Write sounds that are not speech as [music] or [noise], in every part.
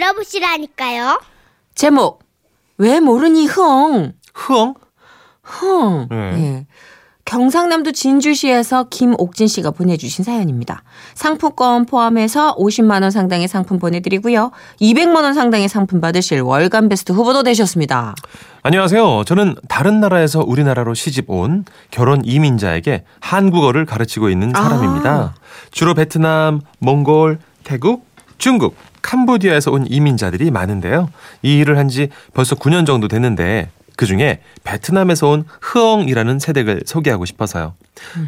들어보시라니까요. 제목 왜 모르니 흥 흥? 흥. 네. 예. 경상남도 진주시에서 김옥진 씨가 보내주신 사연입니다. 상품권 포함해서 50만 원 상당의 상품 보내드리고요. 200만 원 상당의 상품 받으실 월간 베스트 후보도 되셨습니다. 안녕하세요. 저는 다른 나라에서 우리나라로 시집 온 결혼 이민자에게 한국어를 가르치고 있는 사람입니다. 아. 주로 베트남, 몽골, 태국, 중국, 캄보디아에서 온 이민자들이 많은데요. 이 일을 한 지 벌써 9년 정도 됐는데 그 중에 베트남에서 온 흐엉이라는 세댁을 소개하고 싶어서요.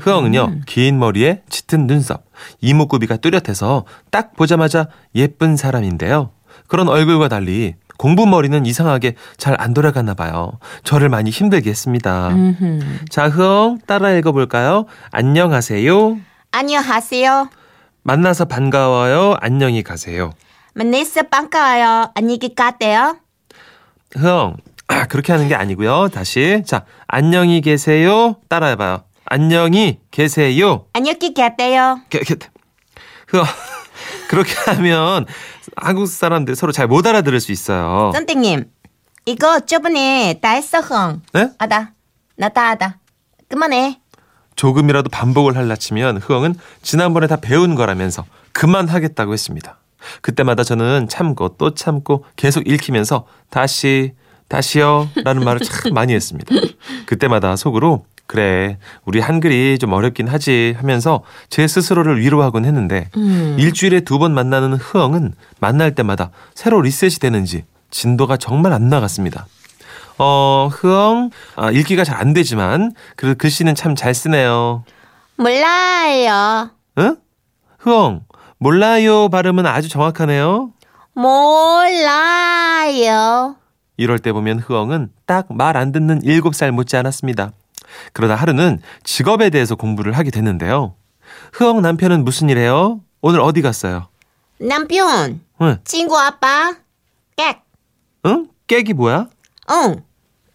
흐엉은요, 긴 머리에 짙은 눈썹, 이목구비가 뚜렷해서 딱 보자마자 예쁜 사람인데요. 그런 얼굴과 달리 공부 머리는 이상하게 잘 안 돌아가나 봐요. 저를 많이 힘들게 했습니다. 음흠. 자, 흐엉 따라 읽어볼까요? 안녕하세요. 안녕하세요. 만나서 반가워요. 안녕히 가세요. 만나서 반가워요. 안녕히 가세요. 흐엉, 아, 그렇게 하는 게 아니고요. 다시. 자, 안녕히 계세요. 따라해봐요. 안녕히 계세요. 안녕히 계세요. 게- 게- 흐엉, [laughs] 그렇게 하면 한국 사람들 서로 잘 못 알아들을 수 있어요. 선생님, 이거 저번에 다 했어, 흥. 네? 아다. 나다 하다. 그만해. 조금이라도 반복을 할라 치면 흐엉은 지난번에 다 배운 거라면서 그만하겠다고 했습니다. 그때마다 저는 참고 또 참고 계속 읽히면서 다시 다시요 라는 말을 참 많이 했습니다. 그때마다 속으로 그래 우리 한글이 좀 어렵긴 하지 하면서 제 스스로를 위로하곤 했는데 음. 일주일에 두 번 만나는 흐엉은 만날 때마다 새로 리셋이 되는지 진도가 정말 안 나갔습니다. 어, 흐엉, 아, 읽기가 잘 안 되지만, 그래도 글씨는 참 잘 쓰네요. 몰라요. 응? 흐엉, 몰라요 발음은 아주 정확하네요. 몰라요. 이럴 때 보면 흐엉은 딱 말 안 듣는 7살 못지 않았습니다. 그러다 하루는 직업에 대해서 공부를 하게 됐는데요. 흐엉 남편은 무슨 일 해요? 오늘 어디 갔어요? 남편, 응, 친구 아빠, 객. 응? 깨기 뭐야? 응.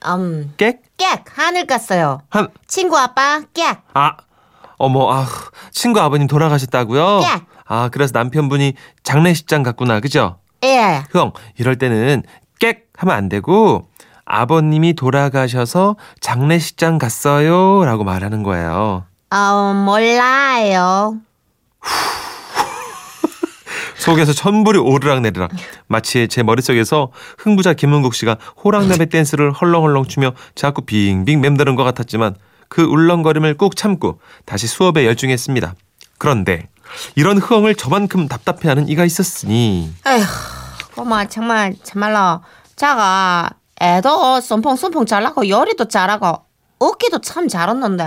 음, 깨? 객. 하늘 갔어요. 한, 친구 아빠, 객. 아, 어머, 아, 친구 아버님 돌아가셨다고요? 예. 아, 그래서 남편분이 장례식장 갔구나, 그죠? 예. 형, 이럴 때는 객 하면 안 되고 아버님이 돌아가셔서 장례식장 갔어요 라고 말하는 거예요. 어, 몰라요. [laughs] 속에서 천불이 오르락내리락 마치 제 머릿속에서 흥부자 김은국 씨가 호랑나비 [laughs] 댄스를 헐렁헐렁 추며 자꾸 빙빙 맴도는 것 같았지만 그 울렁거림을 꾹 참고 다시 수업에 열중했습니다. 그런데 이런 흐엉을 저만큼 답답해하는 이가 있었으니 에휴, 고마 정말 참말로 자가 애도 쏨퐁쏨퐁 잘하고 요리도 잘하고 웃기도 참 잘했는데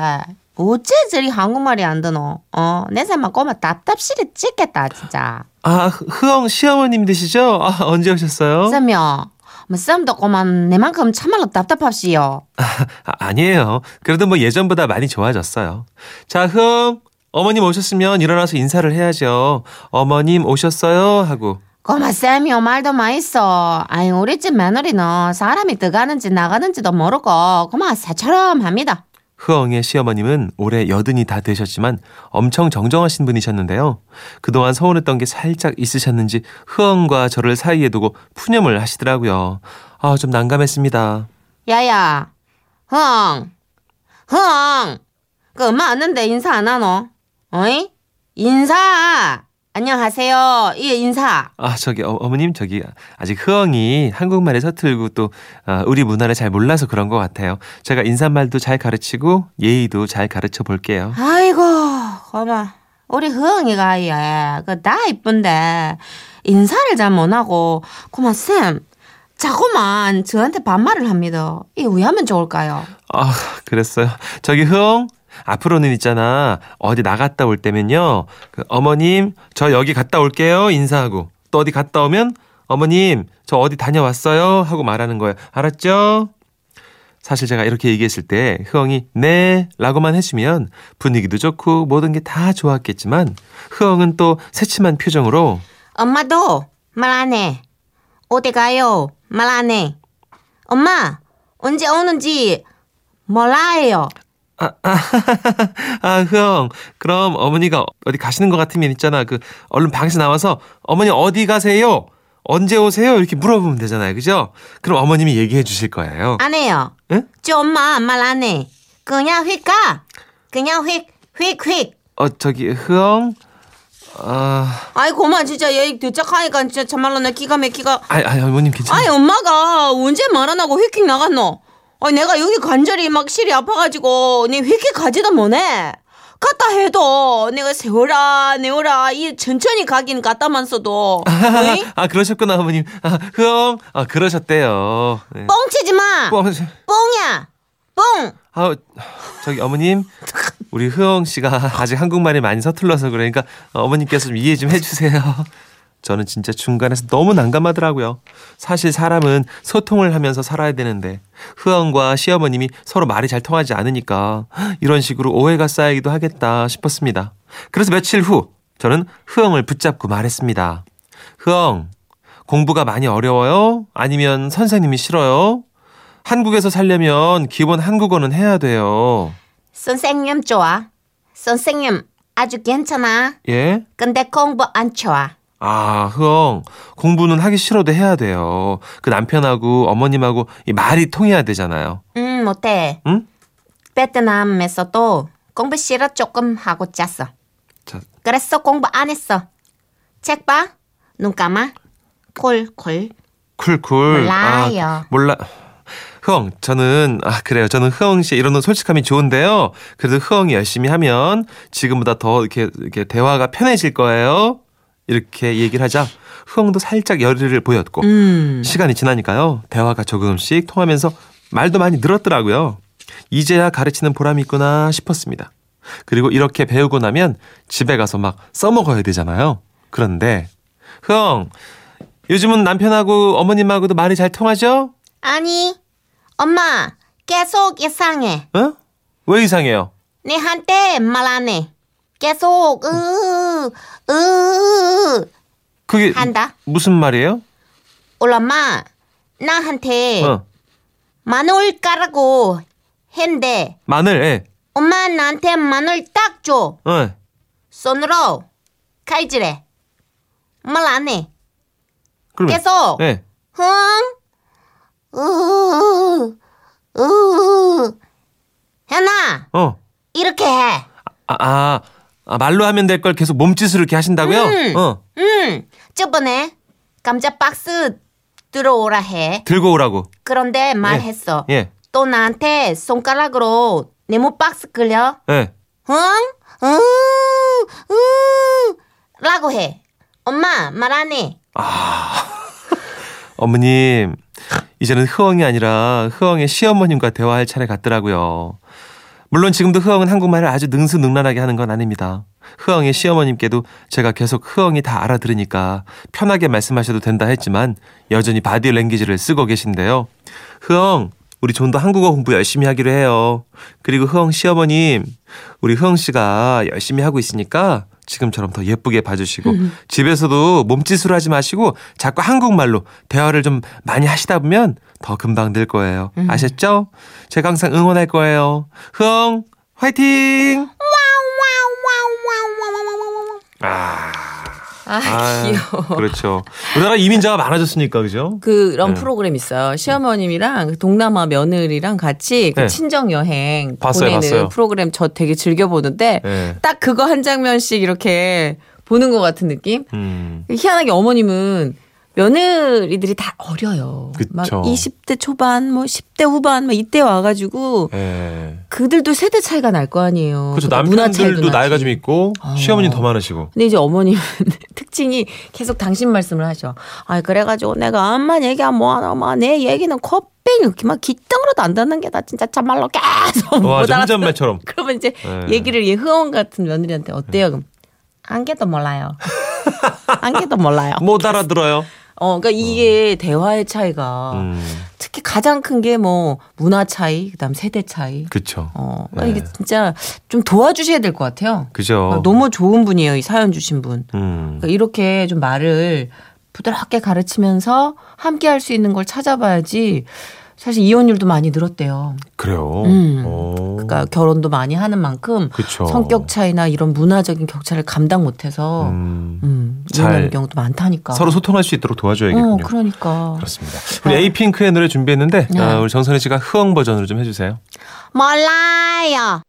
어째 저리 한국말이 안 드노? 어, 내 삶만 꼬마 답답시리 찍겠다 진짜. 아 흐엉 시어머님 되시죠? 아, 언제 오셨어요? 쌤요, 뭐 쌤도 꼬마 내만큼 참말로 답답합시요. 아, 아니에요. 그래도 뭐 예전보다 많이 좋아졌어요. 자, 흥. 어머님 오셨으면 일어나서 인사를 해야죠. 어머님 오셨어요? 하고. 꼬마 쌤이요 말도 많이써. 아이 우리 집 며느리는 사람이 들어가는지 나가는지도 모르고 꼬마 새처럼 합니다. 흐엉의 시어머님은 올해 여든이 다 되셨지만 엄청 정정하신 분이셨는데요. 그동안 서운했던 게 살짝 있으셨는지 흐엉과 저를 사이에 두고 푸념을 하시더라고요. 아, 좀 난감했습니다. 야야, 흥, 흥, 그 엄마 왔는데 인사 안 하노? 어이? 인사! 안녕하세요. 이 인사. 아, 저기, 어, 어머님, 저기, 아직 흐엉이 한국말에 서툴고 또, 아, 우리 문화를 잘 몰라서 그런 것 같아요. 제가 인사말도 잘 가르치고, 예의도 잘 가르쳐 볼게요. 아이고, 어머, 우리 흥이가 얘, 그나 이쁜데 인사를 잘 못하고, 그만 쌤, 자꾸만 저한테 반말을 합니다. 이게 왜 하면 좋을까요? 아, 그랬어요. 저기, 흐엉, 앞으로는 있잖아. 어디 나갔다 올 때면요. 그 어머님, 저 여기 갔다 올게요. 인사하고. 또 어디 갔다 오면, 어머님, 저 어디 다녀왔어요. 하고 말하는 거예요. 알았죠? 사실 제가 이렇게 얘기했을 때 흐엉이 네 라고만 해주면 분위기도 좋고 모든 게 다 좋았겠지만 흐엉은 또 새침한 표정으로 엄마도 말 안 해. 어디 가요? 말 안 해. 엄마, 언제 오는지 몰라요. 아, 아, [laughs] 아, 흐엉. 그럼 어머니가 어디 가시는 것 같으면 있잖아. 그, 얼른 방에서 나와서, 어머니 어디 가세요? 언제 오세요? 이렇게 물어보면 되잖아요. 그죠? 그럼 어머님이 얘기해 주실 거예요. 안 해요. 응? 저 엄마 말 안 해. 그냥 휙 가. 그냥 휙, 휙, 휙. 어, 저기, 흐엉? 아, 아이 고마 진짜 얘 대짝 하니까 진짜 참말로 내 기가 막히가. 아니, 아니, 어머님 괜찮아요. 아니 엄마가 언제 말 안 하고 휙휙 나갔노? 아니 내가 여기 관절이 막 실이 아파가지고 니 휙휙 가지도 못해. 갔다 해도 내가 세워라 내워라 이 천천히 가긴 갔다만서도? 아, 그러셨구나, 어머님. 아, 흐엉? 아, 그러셨대요. 네. 뻥치지 마. 뻥. 뻥이야. 뻥. 아, 저기 어머님, 우리 흐엉 씨가 아직 한국말이 많이 서툴러서 그러니까 어머님께서 좀 이해 좀 해주세요. 저는 진짜 중간에서 너무 난감하더라고요. 사실 사람은 소통을 하면서 살아야 되는데 흐엉과 시어머님이 서로 말이 잘 통하지 않으니까 이런 식으로 오해가 쌓이기도 하겠다 싶었습니다. 그래서 며칠 후 저는 흐엉을 붙잡고 말했습니다. 흐엉, 공부가 많이 어려워요? 아니면 선생님이 싫어요? 한국에서 살려면 기본 한국어는 해야 돼요. 선생님 좋아. 선생님 아주 괜찮아. 예? 근데 공부 안 좋아. 아, 흐엉. 공부는 하기 싫어도 해야 돼요. 그 남편하고 어머님하고 이 말이 통해야 되잖아요. 음 못해. 응? 베트남에서도 공부 싫어 조금 하고 짰어. 자, 그래서 공부 안 했어. 책 봐. 눈 감아. 콜콜. 쿨쿨. 몰라요. 아, 몰라. 흐엉, 저는, 아, 그래요. 저는 흐엉 씨의 이런 솔직함이 좋은데요. 그래도 흐엉이 열심히 하면 지금보다 더 이렇게, 이렇게 대화가 편해질 거예요. 이렇게 얘기를 하자 흐엉도 살짝 열의를 보였고 음. 시간이 지나니까요. 대화가 조금씩 통하면서 말도 많이 늘었더라고요. 이제야 가르치는 보람이 있구나 싶었습니다. 그리고 이렇게 배우고 나면 집에 가서 막 써먹어야 되잖아요. 그런데 흐엉 요즘은 남편하고 어머님하고도 말이 잘 통하죠? 아니, 엄마 계속 이상해. 어? 왜 이상해요? 내한테 말 안 해. 계속 으, 으 그게 한다. 무슨 말이에요? 엄마 나한테 어, 마늘 까라고 했는데 마늘, 예. 엄마 나한테 마늘 딱 줘. 어. 손으로 칼질해. 말 안 해. 그러면 계속 예. 흥, 으, 으, 현아 어. 이렇게 해. 아, 아, 아, 말로 하면 될 걸 계속 몸짓으로 이렇게 하신다고요? 음. 어. 음, 저번에 감자 박스 들어오라 해. 들고 오라고. 그런데 말했어. 예. 또 나한테 손가락으로 네모 박스 끌려. 예. 응? 응? 응? 라고 해. 엄마 말 안 해. [laughs] 어머님, 이제는 흐엉이 아니라 흐엉의 시어머님과 대화할 차례 같더라고요. 물론 지금도 흐엉은 한국말을 아주 능수능란하게 하는 건 아닙니다. 흐엉의 시어머님께도 제가 계속 흐엉이 다 알아들으니까 편하게 말씀하셔도 된다 했지만 여전히 바디 랭귀지를 쓰고 계신데요. 흐엉, 우리 좀 더 한국어 공부 열심히 하기로 해요. 그리고 흐엉 시어머님, 우리 흐엉 씨가 열심히 하고 있으니까 지금처럼 더 예쁘게 봐주시고 집에서도 몸짓으로 하지 마시고 자꾸 한국말로 대화를 좀 많이 하시다 보면 더 금방 늘 거예요. 아셨죠? 제가 항상 응원할 거예요. 흐엉 화이팅! 아, 아, 아, 귀여워. 그렇죠. 우리나라 이민자가 많아졌으니까 그죠? 그런 네. 프로그램 있어요. 시어머님이랑 그 동남아 며느리랑 같이 그 네. 친정 여행 봤어요, 보내는 봤어요. 프로그램 저 되게 즐겨 보는데 네. 딱 그거 한 장면씩 이렇게 보는 것 같은 느낌. 음, 희한하게 어머님은 며느리들이 다 어려요. 그쵸. 막 20대 초반, 뭐 10대 후반, 막 이때 와가지고 예. 그들도 세대 차이가 날 거 아니에요. 그렇죠. 그러니까 남편들도 나이가. 좀 있고 어. 시어머님 더 많으시고. 근데 이제 어머님은 특징이 계속 당신 말씀을 하셔. 아, 그래가지고 내가 암만 얘기하면 뭐하나, 막내 얘기는 코뺑 이렇게 막 기땅으로도 안 듣는 게 나 진짜 참말로 계속 와, 못저 알아듣 혼잣말처럼. [laughs] 그러면 이제 네. 얘기를 얘 흐엉 같은 며느리한테 어때요? 그럼 안 개도 몰라요. 안 개도 몰라요. [laughs] 못 알아들어요. 어, 그러니까 이게 대화의 차이가 음, 특히 가장 큰 게 뭐 문화 차이, 그다음 세대 차이. 그쵸. 어, 네. 이게 진짜 좀 도와주셔야 될 것 같아요. 그죠. 어, 너무 좋은 분이에요, 이 사연 주신 분. 음. 그러니까 이렇게 좀 말을 부드럽게 가르치면서 함께 할 수 있는 걸 찾아봐야지 사실 이혼율도 많이 늘었대요. 그래요. 음. 오. 그러니까 결혼도 많이 하는 만큼 그쵸. 성격 차이나 이런 문화적인 격차를 감당 못해서 음. 음, 잘 이혼하는 경우도 많다니까. 서로 소통할 수 있도록 도와줘야겠군요. 어, 그러니까. 그렇습니다. 우리 에이핑크의 노래 준비했는데 네. 아, 우리 정선혜 씨가 흐엉 버전으로 좀 해주세요. 몰라요.